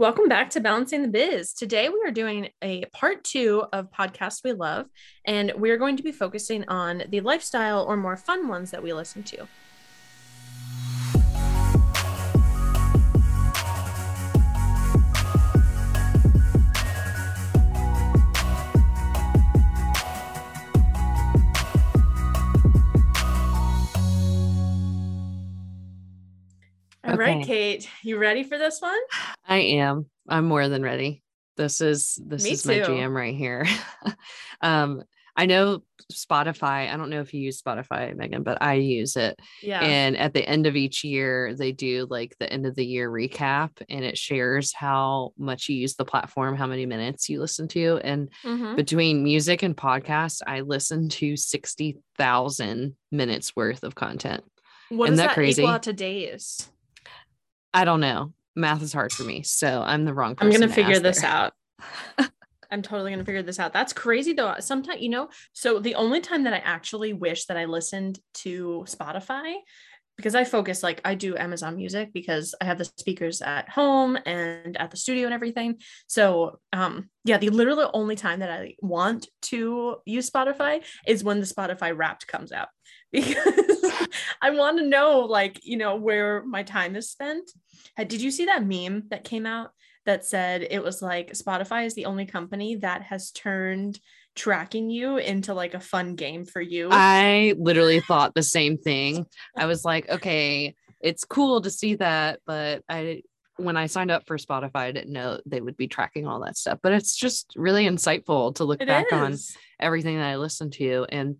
Welcome back to Balancing the Biz. Today we are doing a part two of podcasts we love, and we're going to be focusing on the lifestyle or more fun ones that we listen to. Right. Kate, you ready for this one? I am. I'm more than ready. This is this Me is my jam right here. um, I know Spotify. I don't know if you use Spotify, Megan, but I use it. Yeah. And at the end of each year, they do like the end of the year recap, and it shares how much you use the platform, how many minutes you listen to, and Mhm. between music and podcasts, I listen to sixty thousand minutes worth of content. What isn't that that crazy? equal to days? I don't know. Math is hard for me, so I'm the wrong. Person. I'm gonna to figure this there. out. I'm totally gonna figure this out. That's crazy though. Sometimes, you know, so the only time that I actually wish that I listened to Spotify, because I focus like I do Amazon Music because I have the speakers at home and at the studio and everything. So um yeah, the literally only time that I want to use Spotify is when the Spotify wrapped comes out. Because I want to know like, you know, where my time is spent. Uh, Did you see that meme that came out that said it was like Spotify is the only company that has turned tracking you into like a fun game for you. I literally thought the same thing. I was like, okay, it's cool to see that, but I when I signed up for Spotify, I didn't know they would be tracking all that stuff. But it's just really insightful to look It back on everything that I listened to. And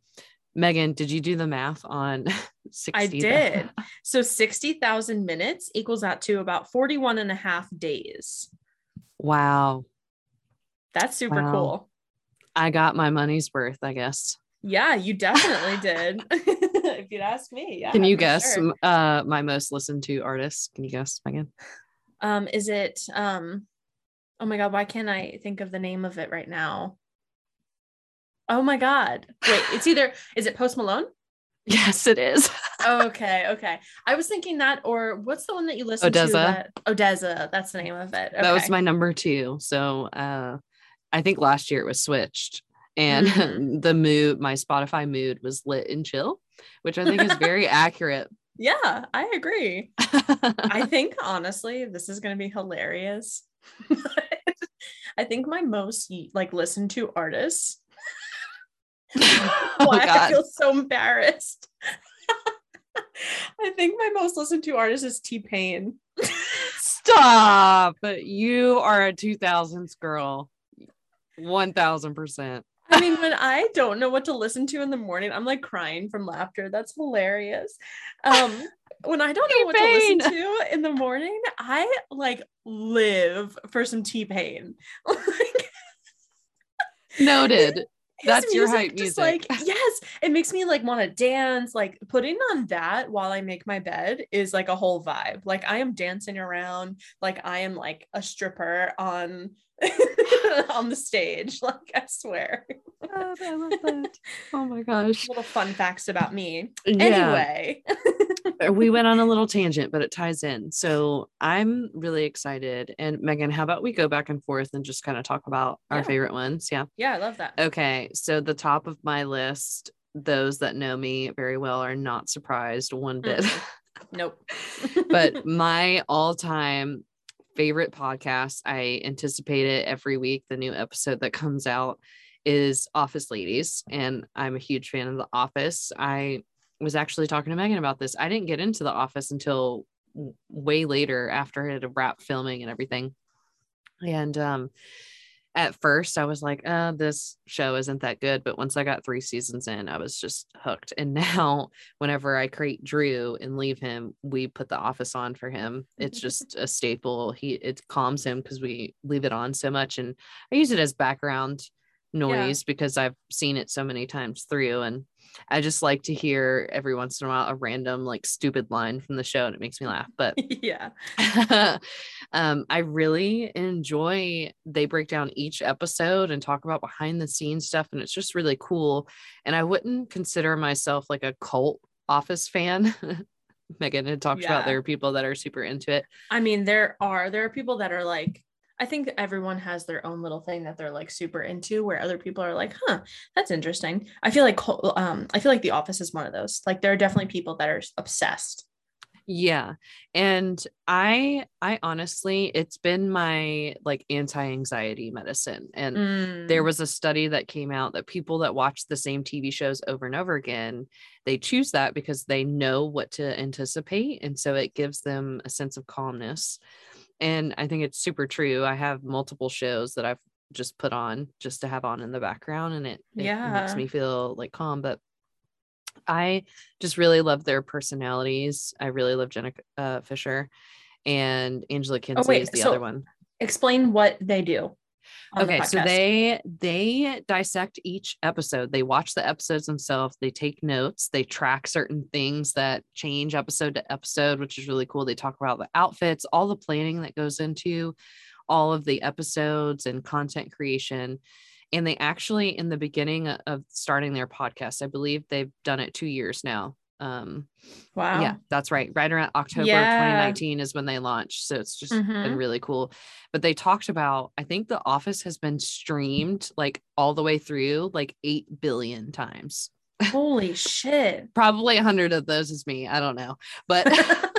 Megan, did you do the math on 60? I did. So 60,000 minutes equals out to about 41 and a half days. Wow. That's super Wow. cool. I got my money's worth, I guess. Yeah, you definitely did. if you'd ask me. Yeah. Can you guess sure. uh my most listened to artist? Can you guess, Megan? Um, is it um oh my god, why can't I think of the name of it right now? Oh my god. Wait, it's either is it Post Malone? Yes, it is. okay, okay. I was thinking that, or what's the one that you listen to? ODESZA? That, ODESZA. That's the name of it. that was my number two. So uh I think last year it was switched. And Mhm. the mood, my Spotify mood was lit and chill, which I think is very accurate. Yeah, I agree. I think honestly, this is going to be hilarious. I think my most like listened to artists. oh Why I feel so embarrassed. I think my most listened to artist is T Pain. Stop. You are a 2000s girl. 1000%. I mean, when I don't know what to listen to in the morning, I'm like crying from laughter. That's hilarious. Um, when I don't know what to listen to in the morning, I like live for some T Pain. Noted. That's your hype just, music. Like, yes, it makes me like want to dance. Like putting on that while I make my bed is like a whole vibe. Like I am dancing around, like I am like a stripper on on the stage. Like I swear. God, I love that. Oh my gosh. Little fun facts about me. Yeah. Anyway, Uh, we went on a little tangent, but it ties in. So I'm really excited. And Megan, how about we go back and forth and just kind of talk about our favorite ones? Yeah. yeah, I love that. Okay. So the top of my list, those that know me very well are not surprised one bit. Nope. but my all-time favorite podcast, I anticipate it every week. The new episode that comes out is Office Ladies, and I'm a huge fan of The Office. I was actually talking to Megan about this. I didn't get into The Office until way later after it had wrapped filming and everything. And um at first I was like, uh, this show isn't that good. But once I got three seasons in, I was just hooked. And now whenever I create Drew and leave him, we put the office on for him. It's just a staple. He it calms him because we leave it on so much. And I use it as background noise because I've seen it so many times through. And I just like to hear every once in a while a random like stupid line from the show and it makes me laugh. But yeah. um, I really enjoy they break down each episode and talk about behind the scenes stuff, and it's just really cool. And I wouldn't consider myself like a cult office fan. Megan had talked about Yeah. there are people that are super into it. I mean, there are there are people that are like I think everyone has their own little thing that they're like super into where other people are like, huh, that's interesting. I feel like um I feel like The Office is one of those. Like there are definitely people that are obsessed. Yeah. And I I honestly it's been my like anti-anxiety medicine. And mm. there was a study that came out that people that watch the same TV shows over and over again, they choose that because they know what to anticipate and so it gives them a sense of calmness and I think it's super true. I have multiple shows that I've just put on just to have on in the background and it, it yeah. makes me feel like calm. But I just really love their personalities. I really love Jenna uh, Fischer and Angela Kinsey oh, wait, is the so other one. Explain what they do okay the so they they dissect each episode. They watch the episodes themselves. They take notes. They track certain things that change episode to episode which is really cool. They talk about the outfits all the planning that goes into all of the episodes and content creation. And they actually in the beginning of starting their podcast i believe they've done it two years now um wow. yeah that's right. Right around october yeah. 2019 is when they launched so it's just mm-hmm. been really cool. But they talked about i think the office has been streamed like all the way through like 8 billion times. Holy shit. Probably a hundred of those is me i don't know. But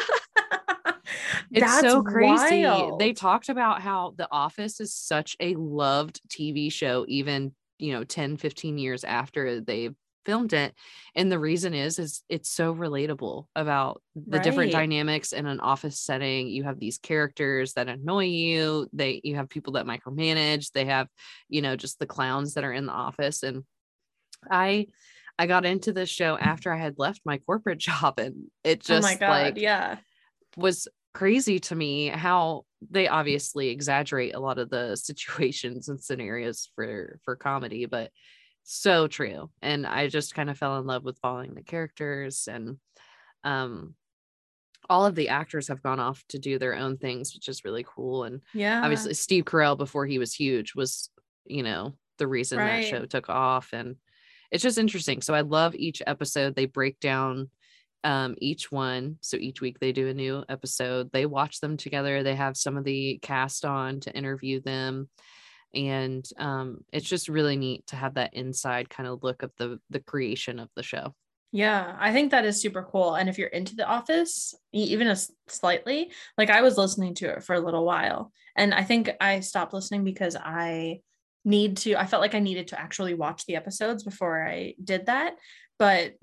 it's That's so crazy. Wild. they talked about how the office is such a loved tv show even you know 10 15 years after they've filmed it and the reason is is it's so relatable about the right. different dynamics in an office setting you have these characters that annoy you they you have people that micromanage they have you know just the clowns that are in the office and i i got into this show after i had left my corporate job and it just oh my God, like yeah was crazy to me how they obviously exaggerate a lot of the situations and scenarios for for comedy but so true and i just kind of fell in love with following the characters and um all of the actors have gone off to do their own things which is really cool and yeah obviously steve carell before he was huge was you know the reason right. that show took off and it's just interesting so i love each episode they break down um each one so each week they do a new episode they watch them together they have some of the cast on to interview them and um, it's just really neat to have that inside kind of look of the the creation of the show. Yeah i think that is super cool and if you're into the office even a slightly like i was listening to it for a little while and i think i stopped listening because i need to i felt like i needed to actually watch the episodes before i did that but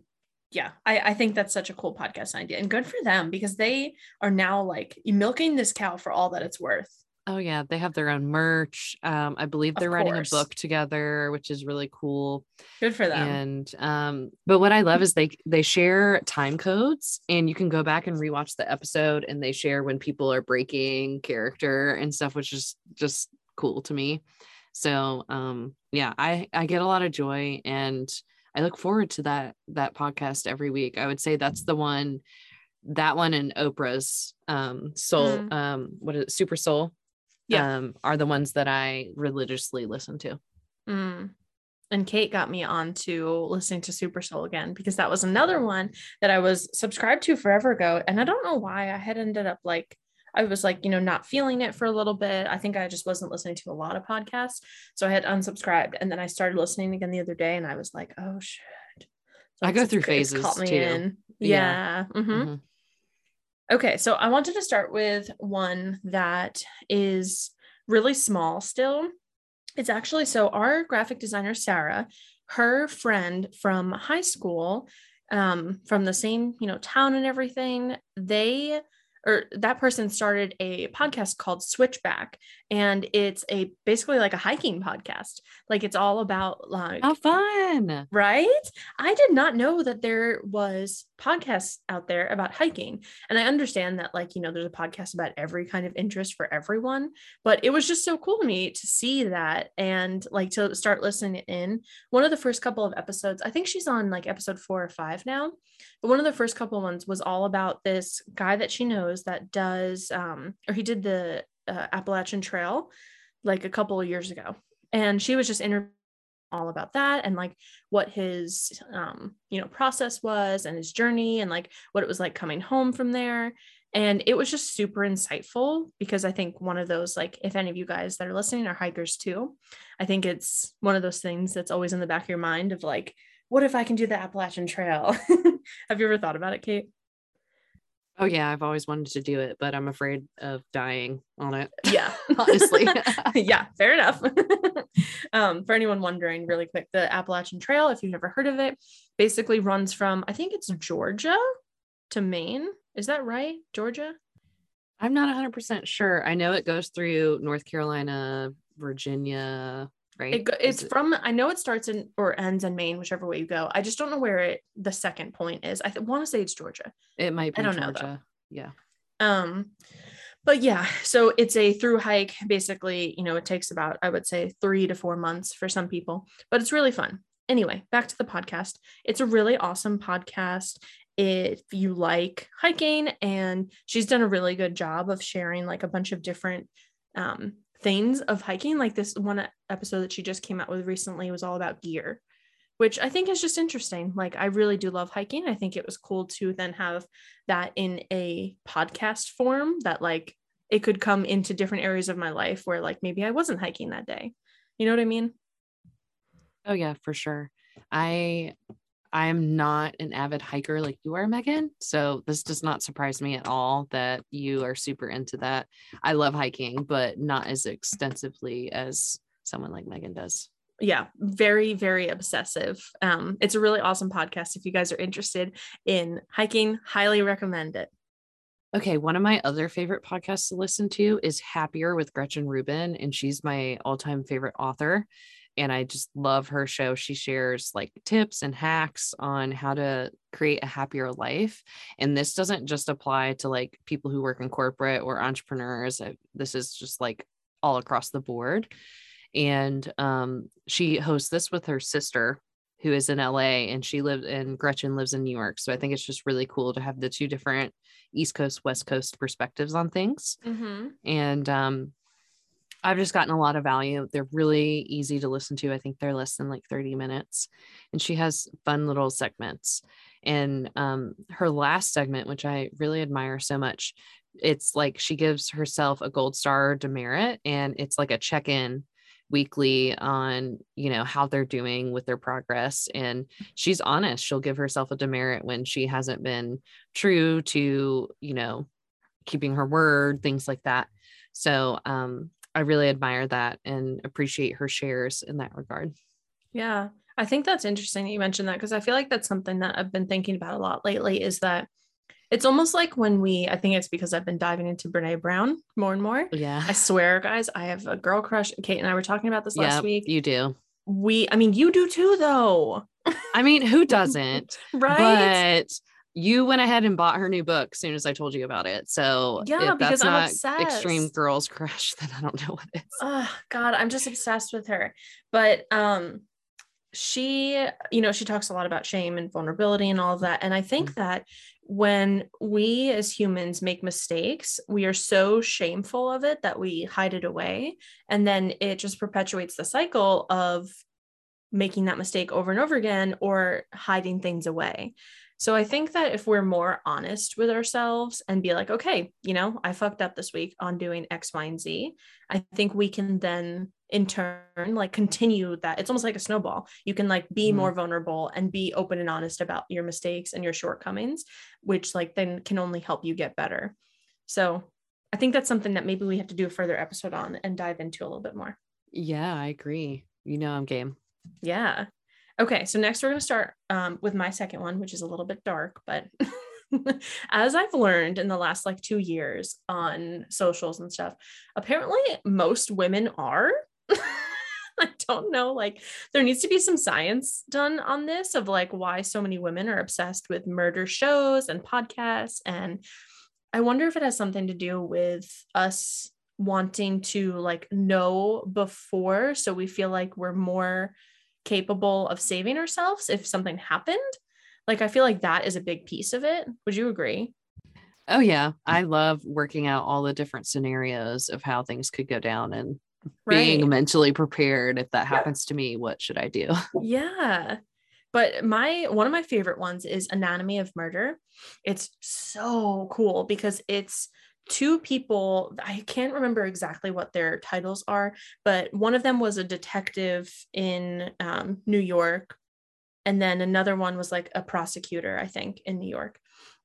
yeah I, I think that's such a cool podcast idea and good for them because they are now like milking this cow for all that it's worth Oh yeah, they have their own merch. Um, I believe they're writing a book together, which is really cool. Good for them. And um, but what I love is they they share time codes, and you can go back and rewatch the episode, and they share when people are breaking character and stuff, which is just cool to me. So um, yeah, I I get a lot of joy, and I look forward to that that podcast every week. I would say that's the one, that one and Oprah's um soul mm. um what is it, Super Soul yeah. um, are the ones that I religiously listen to. Mm. And Kate got me on to listening to Super Soul again because that was another one that I was subscribed to forever ago. And I don't know why I had ended up like, I was like, you know, not feeling it for a little bit. I think I just wasn't listening to a lot of podcasts. So I had unsubscribed. And then I started listening again the other day and I was like, oh shit. So I go through phases Caught too. In. Yeah. yeah. Mm-hmm. Mm-hmm. Okay, so I wanted to start with one that is really small still. It's actually so our graphic designer, Sarah, her friend from high school, um, from the same, you know, town and everything, they or that person started a podcast called Switchback, and it's a basically like a hiking podcast. Like it's all about like how fun, right? I did not know that there was podcasts out there about hiking, and I understand that like you know there's a podcast about every kind of interest for everyone, but it was just so cool to me to see that and like to start listening in. One of the first couple of episodes, I think she's on like episode four or five now, but one of the first couple ones was all about this guy that she knows that does um or he did the uh, Appalachian Trail like a couple of years ago and she was just interviewing all about that and like what his um you know process was and his journey and like what it was like coming home from there And it was just super insightful because I think one of those, like, if any of you guys that are listening are hikers too, I think it's one of those things that's always in the back of your mind of like, what if I can do the Appalachian Trail? Have you ever thought about it, Kate? Oh yeah, I've always wanted to do it, but I'm afraid of dying on it. Yeah, honestly. yeah, fair enough. um, for anyone wondering, really quick, the Appalachian Trail, if you've never heard of it, basically runs from I think it's Georgia to Maine. Is that right? Georgia? I'm not 100% sure. I know it goes through North Carolina, Virginia, right? It, it's it- from I know it starts in or ends in Maine, whichever way you go. I just don't know where it the second point is. I th- want to say it's Georgia. It might be I don't Georgia. know. Though. Yeah. Um, but yeah, so it's a through hike. Basically, you know, it takes about I would say three to four months for some people, but it's really fun. Anyway, back to the podcast. It's a really awesome podcast if you like hiking and she's done a really good job of sharing like a bunch of different um, things of hiking like this one episode that she just came out with recently was all about gear which i think is just interesting. Like i really do love hiking. I think it was cool to then have that in a podcast form that like it could come into different areas of my life where like maybe i wasn't hiking that day. You know what i mean? Oh yeah for sure. I I'm not an avid hiker like you are, Megan. So this does not surprise me at all that you are super into that. I love hiking, but not as extensively as someone like Megan does. Yeah, very, very obsessive. Um, it's a really awesome podcast. If you guys are interested in hiking, highly recommend it. Okay, one of my other favorite podcasts to listen to is Happier with Gretchen Rubin, and she's my all time favorite author and I just love her show. She shares like tips and hacks on how to create a happier life. And this doesn't just apply to like people who work in corporate or entrepreneurs. This is just like all across the board. And um, she hosts this with her sister, who is in LA, and she lives and Gretchen lives in New York. So I think it's just really cool to have the two different East Coast, West Coast perspectives on things. Mm-hmm. And um, I've just gotten a lot of value. They're really easy to listen to. I think they're less than like 30 minutes. And she has fun little segments. And um, her last segment, which I really admire so much, it's like she gives herself a gold star demerit and it's like a check-in weekly on you know how they're doing with their progress and she's honest she'll give herself a demerit when she hasn't been true to you know keeping her word things like that so um I really admire that and appreciate her shares in that regard. Yeah. I think that's interesting that you mentioned that because I feel like that's something that I've been thinking about a lot lately is that it's almost like when we, I think it's because I've been diving into Brene Brown more and more. Yeah. I swear, guys, I have a girl crush. Kate and I were talking about this last week. You do. We, I mean, you do too, though. I mean, who doesn't? right. But you went ahead and bought her new book as soon as I told you about it. So yeah, if because that's I'm not obsessed. extreme girls crush, then I don't know what it is. Oh God, I'm just obsessed with her. But um she, you know, she talks a lot about shame and vulnerability and all of that. And I think mm-hmm. that when we as humans make mistakes, we are so shameful of it that we hide it away. And then it just perpetuates the cycle of making that mistake over and over again or hiding things away. So I think that if we're more honest with ourselves and be like, okay, you know, I fucked up this week on doing X, Y, and Z, I think we can then in turn like continue that. It's almost like a snowball. You can like be mm-hmm. more vulnerable and be open and honest about your mistakes and your shortcomings, which like then can only help you get better. So I think that's something that maybe we have to do a further episode on and dive into a little bit more. Yeah, I agree. You know, I'm game. Yeah. Okay, so next we're going to start um, with my second one, which is a little bit dark, but as I've learned in the last like two years on socials and stuff, apparently most women are. I don't know. Like, there needs to be some science done on this of like why so many women are obsessed with murder shows and podcasts. And I wonder if it has something to do with us wanting to like know before. So we feel like we're more capable of saving ourselves if something happened. Like I feel like that is a big piece of it. Would you agree? Oh yeah, I love working out all the different scenarios of how things could go down and right. being mentally prepared if that happens to me, what should I do? Yeah. but my one of my favorite ones is Anatomy of Murder. It's so cool because it's two people i can't remember exactly what their titles are but one of them was a detective in um, new york and then another one was like a prosecutor i think in new york.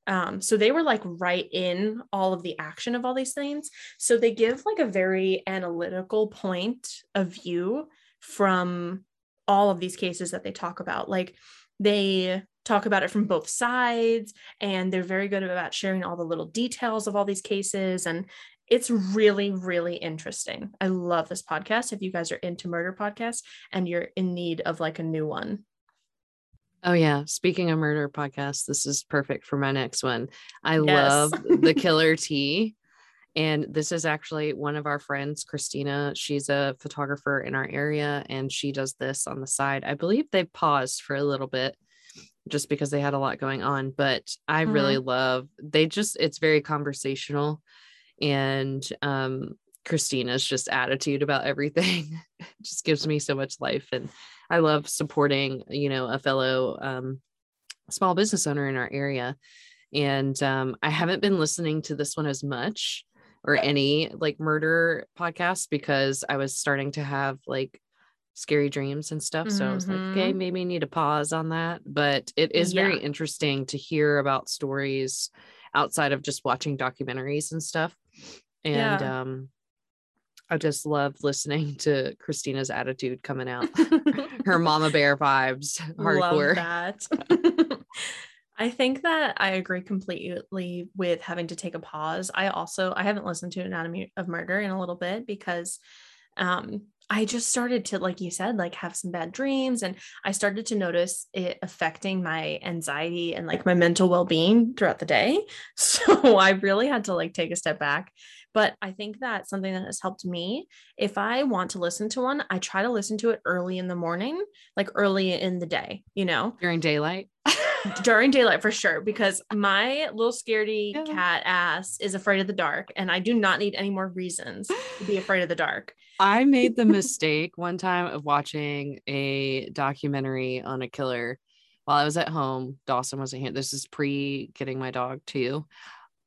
Um, so they were like right in all of the action of all these things. So they give like a very analytical point of view from all of these cases that they talk about. Like they talk about it from both sides and they're very good about sharing all the little details of all these cases and it's really really interesting i love this podcast if you guys are into murder podcasts and you're in need of like a new one Oh yeah, speaking of murder podcasts, this is perfect for my next one. I yes. love the Killer Tea. And this is actually one of our friends, Christina. She's a photographer in our area and she does this on the side. I believe they paused for a little bit just because they had a lot going on. But I mm-hmm. really love they just it's very conversational and um Christina's just attitude about everything just gives me so much life and I love supporting, you know, a fellow um small business owner in our area. And um I haven't been listening to this one as much or any like murder podcast because I was starting to have like scary dreams and stuff. So mm-hmm. I was like, okay, mm-hmm. maybe need to pause on that. But it is yeah. very interesting to hear about stories outside of just watching documentaries and stuff. And yeah. um I just love listening to Christina's attitude coming out. Her mama bear vibes. Hardcore. Love that. I think that I agree completely with having to take a pause. I also I haven't listened to Anatomy of Murder in a little bit because um I just started to, like you said, like have some bad dreams. And I started to notice it affecting my anxiety and like my mental well being throughout the day. So I really had to like take a step back. But I think that something that has helped me, if I want to listen to one, I try to listen to it early in the morning, like early in the day, you know, during daylight. during daylight for sure because my little scaredy yeah. cat ass is afraid of the dark and I do not need any more reasons to be afraid of the dark. I made the mistake one time of watching a documentary on a killer while I was at home. Dawson wasn't here. This is pre getting my dog too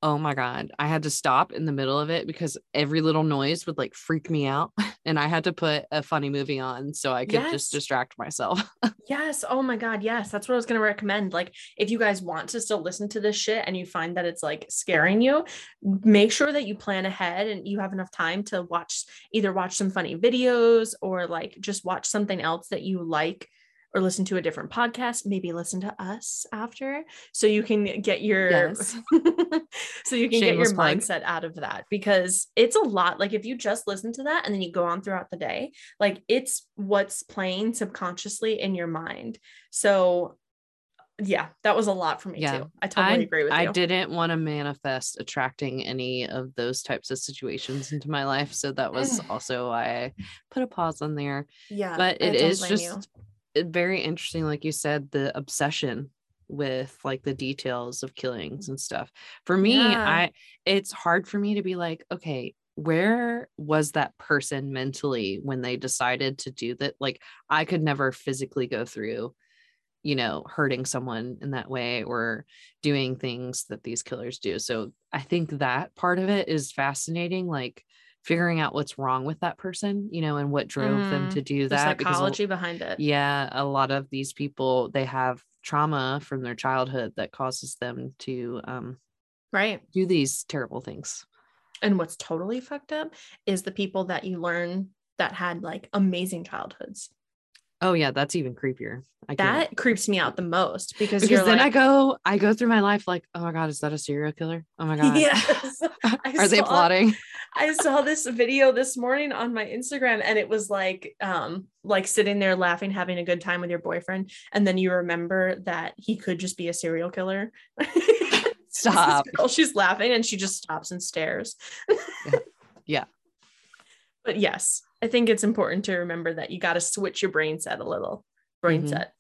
oh my god i had to stop in the middle of it because every little noise would like freak me out and i had to put a funny movie on so i could yes. just distract myself yes oh my god yes that's what i was going to recommend like if you guys want to still listen to this shit and you find that it's like scaring you make sure that you plan ahead and you have enough time to watch either watch some funny videos or like just watch something else that you like or listen to a different podcast maybe listen to us after so you can get your yes. so you can Shameless get your plug. mindset out of that because it's a lot like if you just listen to that and then you go on throughout the day like it's what's playing subconsciously in your mind so yeah, that was a lot for me yeah. too. I totally I, agree with you. I didn't want to manifest attracting any of those types of situations into my life. So that was also why I put a pause on there. Yeah. But it is just you very interesting like you said the obsession with like the details of killings and stuff. For me yeah. i it's hard for me to be like okay where was that person mentally when they decided to do that? Like i could never physically go through you know hurting someone in that way or doing things that these killers do. So i think that part of it is fascinating like figuring out what's wrong with that person, you know, and what drove mm, them to do that. Psychology because, behind it. Yeah, a lot of these people they have trauma from their childhood that causes them to um right do these terrible things. And what's totally fucked up is the people that you learn that had like amazing childhoods. Oh yeah, that's even creepier. I that can't. creeps me out the most because, because then like, I go I go through my life like, oh my god, is that a serial killer? Oh my god. Yes. Are they plotting? I saw this video this morning on my Instagram and it was like um like sitting there laughing having a good time with your boyfriend and then you remember that he could just be a serial killer. Stop. Girl, she's laughing and she just stops and stares. yeah. yeah. But yes, I think it's important to remember that you got to switch your brain set a little. Brain mm-hmm. set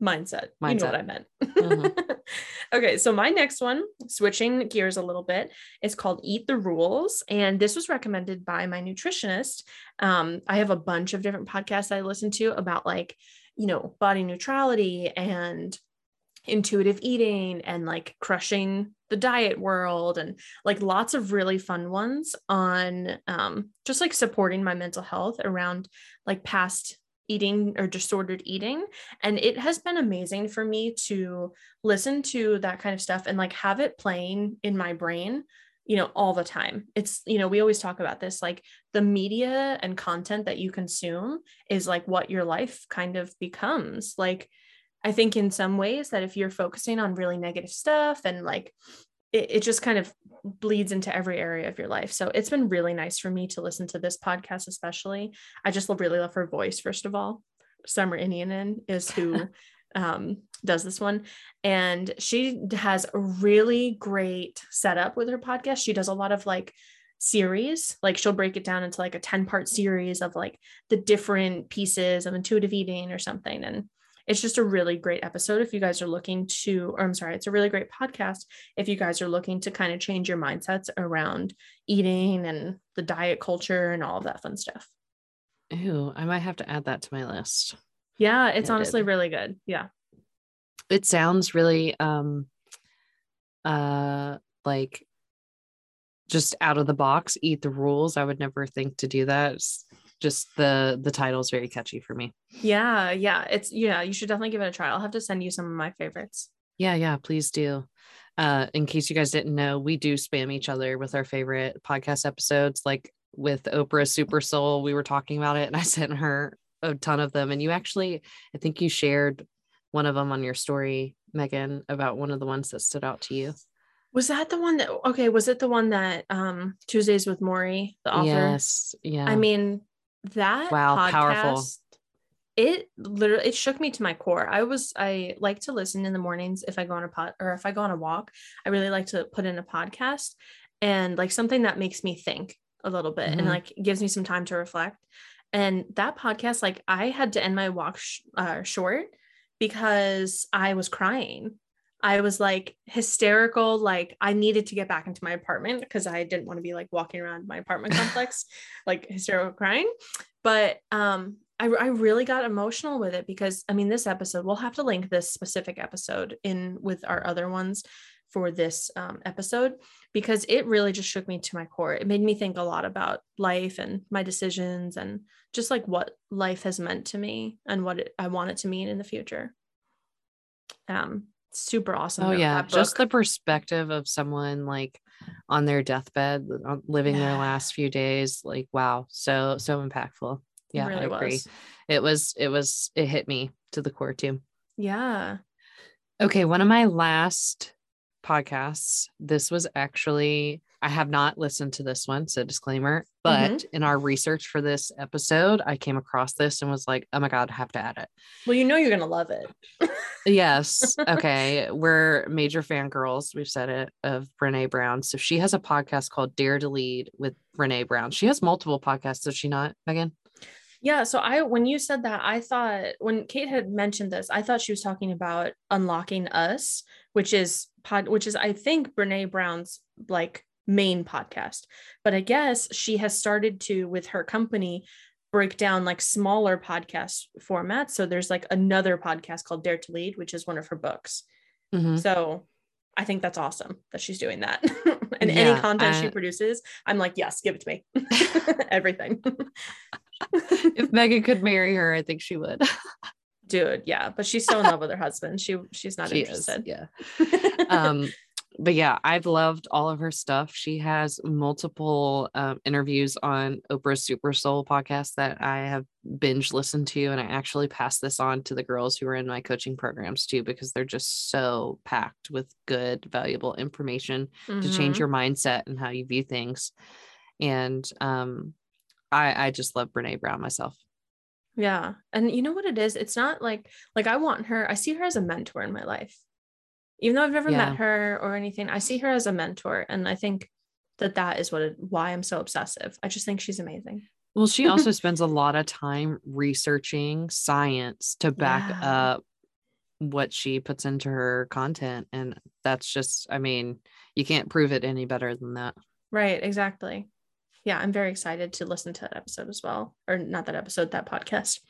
mindset. mindset. You know what I meant. Mm-hmm. okay, so my next one, switching gears a little bit, is called Eat the Rules. And this was recommended by my nutritionist. Um, I have a bunch of different podcasts I listen to about like you know, body neutrality and intuitive eating and like crushing the diet world and like lots of really fun ones on um, just like supporting my mental health around like past eating or disordered eating and it has been amazing for me to listen to that kind of stuff and like have it playing in my brain you know all the time. It's you know we always talk about this like the media and content that you consume is like what your life kind of becomes. Like I think in some ways that if you're focusing on really negative stuff and like it, it just kind of bleeds into every area of your life. So it's been really nice for me to listen to this podcast, especially. I just really love her voice, first of all. Summer Innanen is who um, does this one. And she has a really great setup with her podcast. She does a lot of like series like she'll break it down into like a 10 part series of like the different pieces of intuitive eating or something and it's just a really great episode if you guys are looking to, or I'm sorry, it's a really great podcast if you guys are looking to kind of change your mindsets around eating and the diet culture and all of that fun stuff. Ooh, I might have to add that to my list. Yeah, it's honestly really good. Yeah. It sounds really um uh like just out of the box, eat the rules. I would never think to do that. It's just the the title is very catchy for me. Yeah, yeah. It's yeah, you should definitely give it a try. I'll have to send you some of my favorites. Yeah, yeah, please do. Uh, in case you guys didn't know, we do spam each other with our favorite podcast episodes. Like with Oprah Super Soul, we were talking about it, and I sent her a ton of them. And you actually, I think you shared one of them on your story, Megan, about one of the ones that stood out to you. Was that the one that okay? Was it the one that um Tuesdays with Morrie, the author? Yes. Yeah. I mean, that wow podcast, powerful it literally it shook me to my core. I was i like to listen in the mornings if i go on a pot or if i go on a walk i really like to put in a podcast and like something that makes me think a little bit mm-hmm. and like gives me some time to reflect. And that podcast like i had to end my walk sh- uh, short because i was crying I was like hysterical. Like I needed to get back into my apartment because I didn't want to be like walking around my apartment complex, like hysterical crying. But um, I, I really got emotional with it because I mean, this episode, we'll have to link this specific episode in with our other ones for this um, episode because it really just shook me to my core. It made me think a lot about life and my decisions and just like what life has meant to me and what it, I want it to mean in the future. Um, super awesome. Oh yeah, just the perspective of someone like on their deathbed, uh, living yeah. their last few days. Like wow, so so impactful. Yeah, really I agree. Was. It was it was it hit me to the core too. Yeah. Okay, one of my last podcasts. This was actually I have not listened to this one, so disclaimer. But mm-hmm. in our research for this episode, I came across this and was like, oh my God, I have to add it. Well, you know you're gonna love it. yes. Okay. We're major fangirls, we've said it, of Brene Brown. So she has a podcast called Dare to Lead with Brene Brown. She has multiple podcasts, does she not, Megan? Yeah, so I when you said that, I thought when Kate had mentioned this, I thought she was talking about unlocking us, which is pod which is I think Brene Brown's like main podcast. But I guess she has started to, with her company, break down like smaller podcast formats. So there's like another podcast called Dare to Lead, which is one of her books. Mm-hmm. So I think that's awesome that she's doing that. and yeah, any content she produces, I'm like, yes, give it to me. Everything. if Megan could marry her, I think she would. Dude, yeah, but she's so in love with her husband. She she's not she interested. Is, yeah. um but yeah, I've loved all of her stuff. She has multiple um, interviews on Oprah's Super Soul podcast that I have binge listened to, and I actually pass this on to the girls who are in my coaching programs too, because they're just so packed with good, valuable information mm-hmm. to change mm-hmm. your mindset and how you view things. And um, I, I just love Brene Brown myself. Yeah, and you know what it is? It's not like like I want her. I see her as a mentor in my life even though I've never yeah. met her or anything, I see her as a mentor. And I think that that is what, why I'm so obsessive. I just think she's amazing. Well, she also spends a lot of time researching science to back yeah. up what she puts into her content. And that's just, I mean, you can't prove it any better than that. Right. Exactly. yeah, I'm very excited to listen to that episode as well. Or not that episode, that podcast.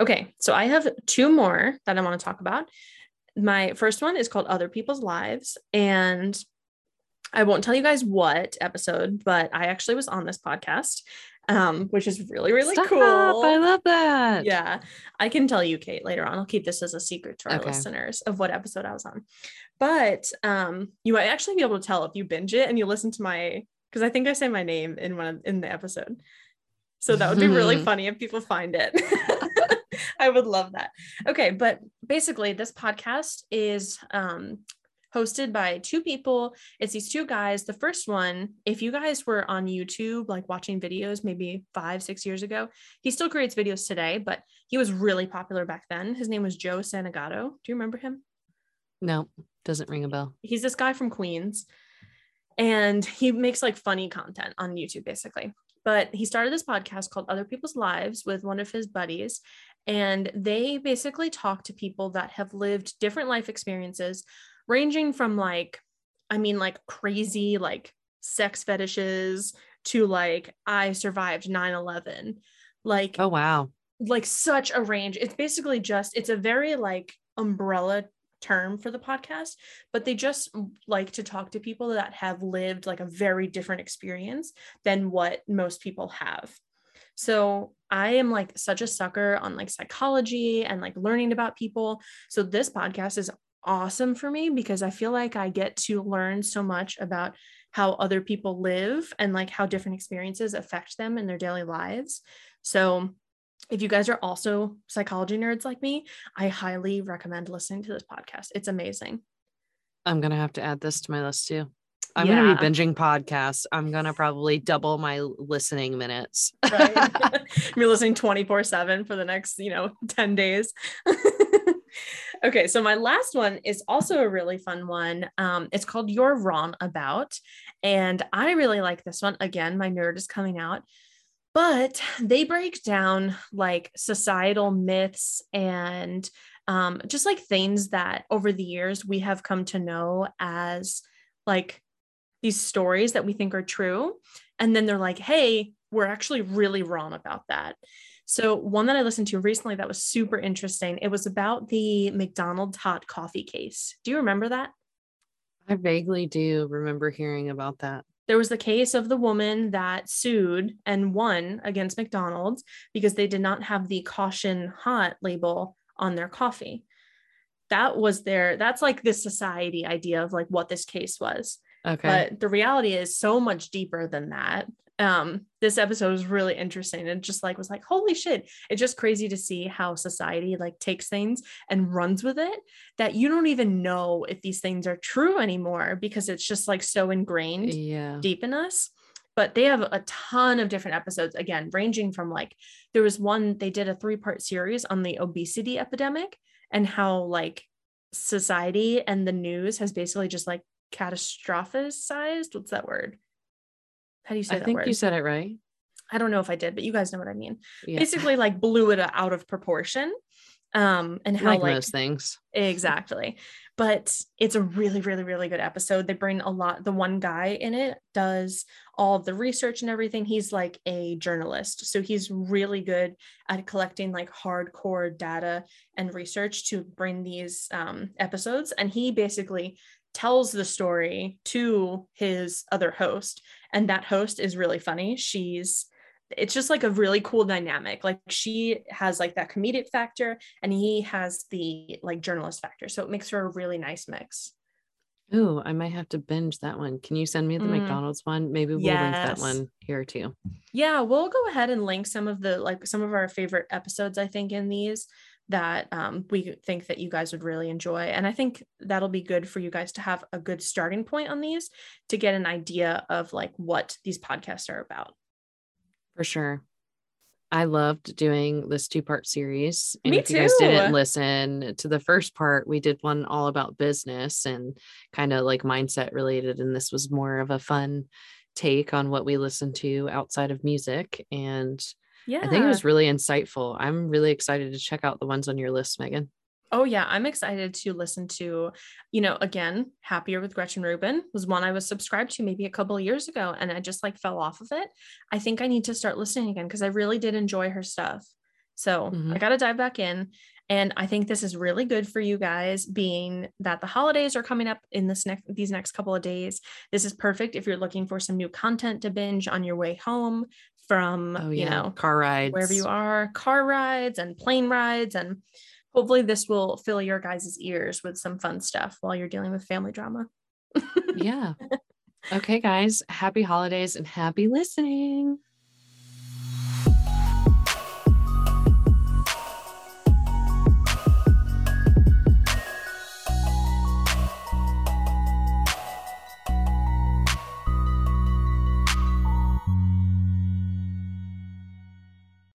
Okay, so I have two more that I want to talk about. My first one is called Other People's Lives. And I won't tell you guys what episode, but I actually was on this podcast, um, which is really, really Stop, cool. I love that. Yeah, I can tell you, Kate, later on. I'll keep this as a secret to our Okay. listeners of what episode I was on. But um, you might actually be able to tell if you binge it and you listen to my because I think I say my name in one of, in the episode. So that would be really funny if people find it. I would love that. Okay, but basically, this podcast is um, hosted by two people. It's these two guys. The first one, if you guys were on YouTube, like watching videos maybe five, six years ago, he still creates videos today, but he was really popular back then. His name was Joe Santagato. Do you remember him? No, doesn't ring a bell. He's this guy from Queens and he makes like funny content on YouTube basically. But he started this podcast called Other People's Lives with one of his buddies. And they basically talk to people that have lived different life experiences, ranging from like, I mean, like crazy, like sex fetishes to like, I survived 9 11. Like, Oh wow. like such a range. It's basically just it's a very like umbrella term for the podcast, but they just like to talk to people that have lived like a very different experience than what most people have. So I am like such a sucker on like psychology and like learning about people. So this podcast is awesome for me because I feel like I get to learn so much about how other people live and like how different experiences affect them in their daily lives. So if you guys are also psychology nerds like me, I highly recommend listening to this podcast. It's amazing. I'm gonna have to add this to my list too. I'm gonna be binging podcasts. I'm gonna probably double my listening minutes. Right? You're listening 24 7 for the next, you know, 10 days. okay. So my last one is also a really fun one. Um, it's called You're Wrong About. And I really like this one. Again, my nerd is coming out. But they break down like societal myths and um, just like things that over the years we have come to know as like these stories that we think are true. And then they're like, hey, we're actually really wrong about that. So, one that I listened to recently that was super interesting, it was about the McDonald's hot coffee case. Do you remember that? I vaguely do remember hearing about that. There was the case of the woman that sued and won against McDonald's because they did not have the caution hot label on their coffee. That was their, that's like the society idea of like what this case was. Okay. but the reality is so much deeper than that um this episode was really interesting it just like was like holy shit it's just crazy to see how society like takes things and runs with it that you don't even know if these things are true anymore because it's just like so ingrained yeah. deep in us but they have a ton of different episodes again ranging from like there was one they did a three part series on the obesity epidemic and how like society and the news has basically just like catastrophized what's that word how do you say I that think word you said it right. i don't know if i did but you guys know what i mean Yeah. basically like blew it out of proportion um and how like, like most things. Exactly. But it's a really, really, really good episode. They bring a lot. The one guy in it does all of the research and everything. He's like a journalist. So he's really good at collecting like hardcore data and research to bring these um, episodes. And he basically tells the story to his other host. And that host is really funny. She's it's just like a really cool dynamic. Like she has like that comedic factor and he has the like journalist factor. So it makes for a really nice mix. Ooh, I might have to binge that one. Can you send me the Mm. McDonald's one? Maybe we'll link that one here too. Yeah, we'll go ahead and link some of the like some of our favorite episodes, I think, in these that um, we think that you guys would really enjoy. And I think that'll be good for you guys to have a good starting point on these to get an idea of like what these podcasts are about. For sure. I loved doing this two part series. And Me if you guys didn't listen to the first part, we did one all about business and kind of like mindset related. And this was more of a fun take on what we listen to outside of music. And Yeah. I think it was really insightful. I'm really excited to check out the ones on your list, Megan. Oh yeah, I'm excited to listen to, you know, again, Happier with Gretchen Rubin was one I was subscribed to maybe a couple years ago and I just like fell off of it. I think I need to start listening again because I really did enjoy her stuff. So Mhm. I got to dive back in. And I think this is really good for you guys, being that the holidays are coming up in this next these next couple of days. This is perfect if you're looking for some new content to binge on your way home from, Oh you know, car rides. wherever you are, car rides and plane rides. And hopefully this will fill your guys' ears with some fun stuff while you're dealing with family drama. Yeah. Okay, guys. Happy holidays and happy listening.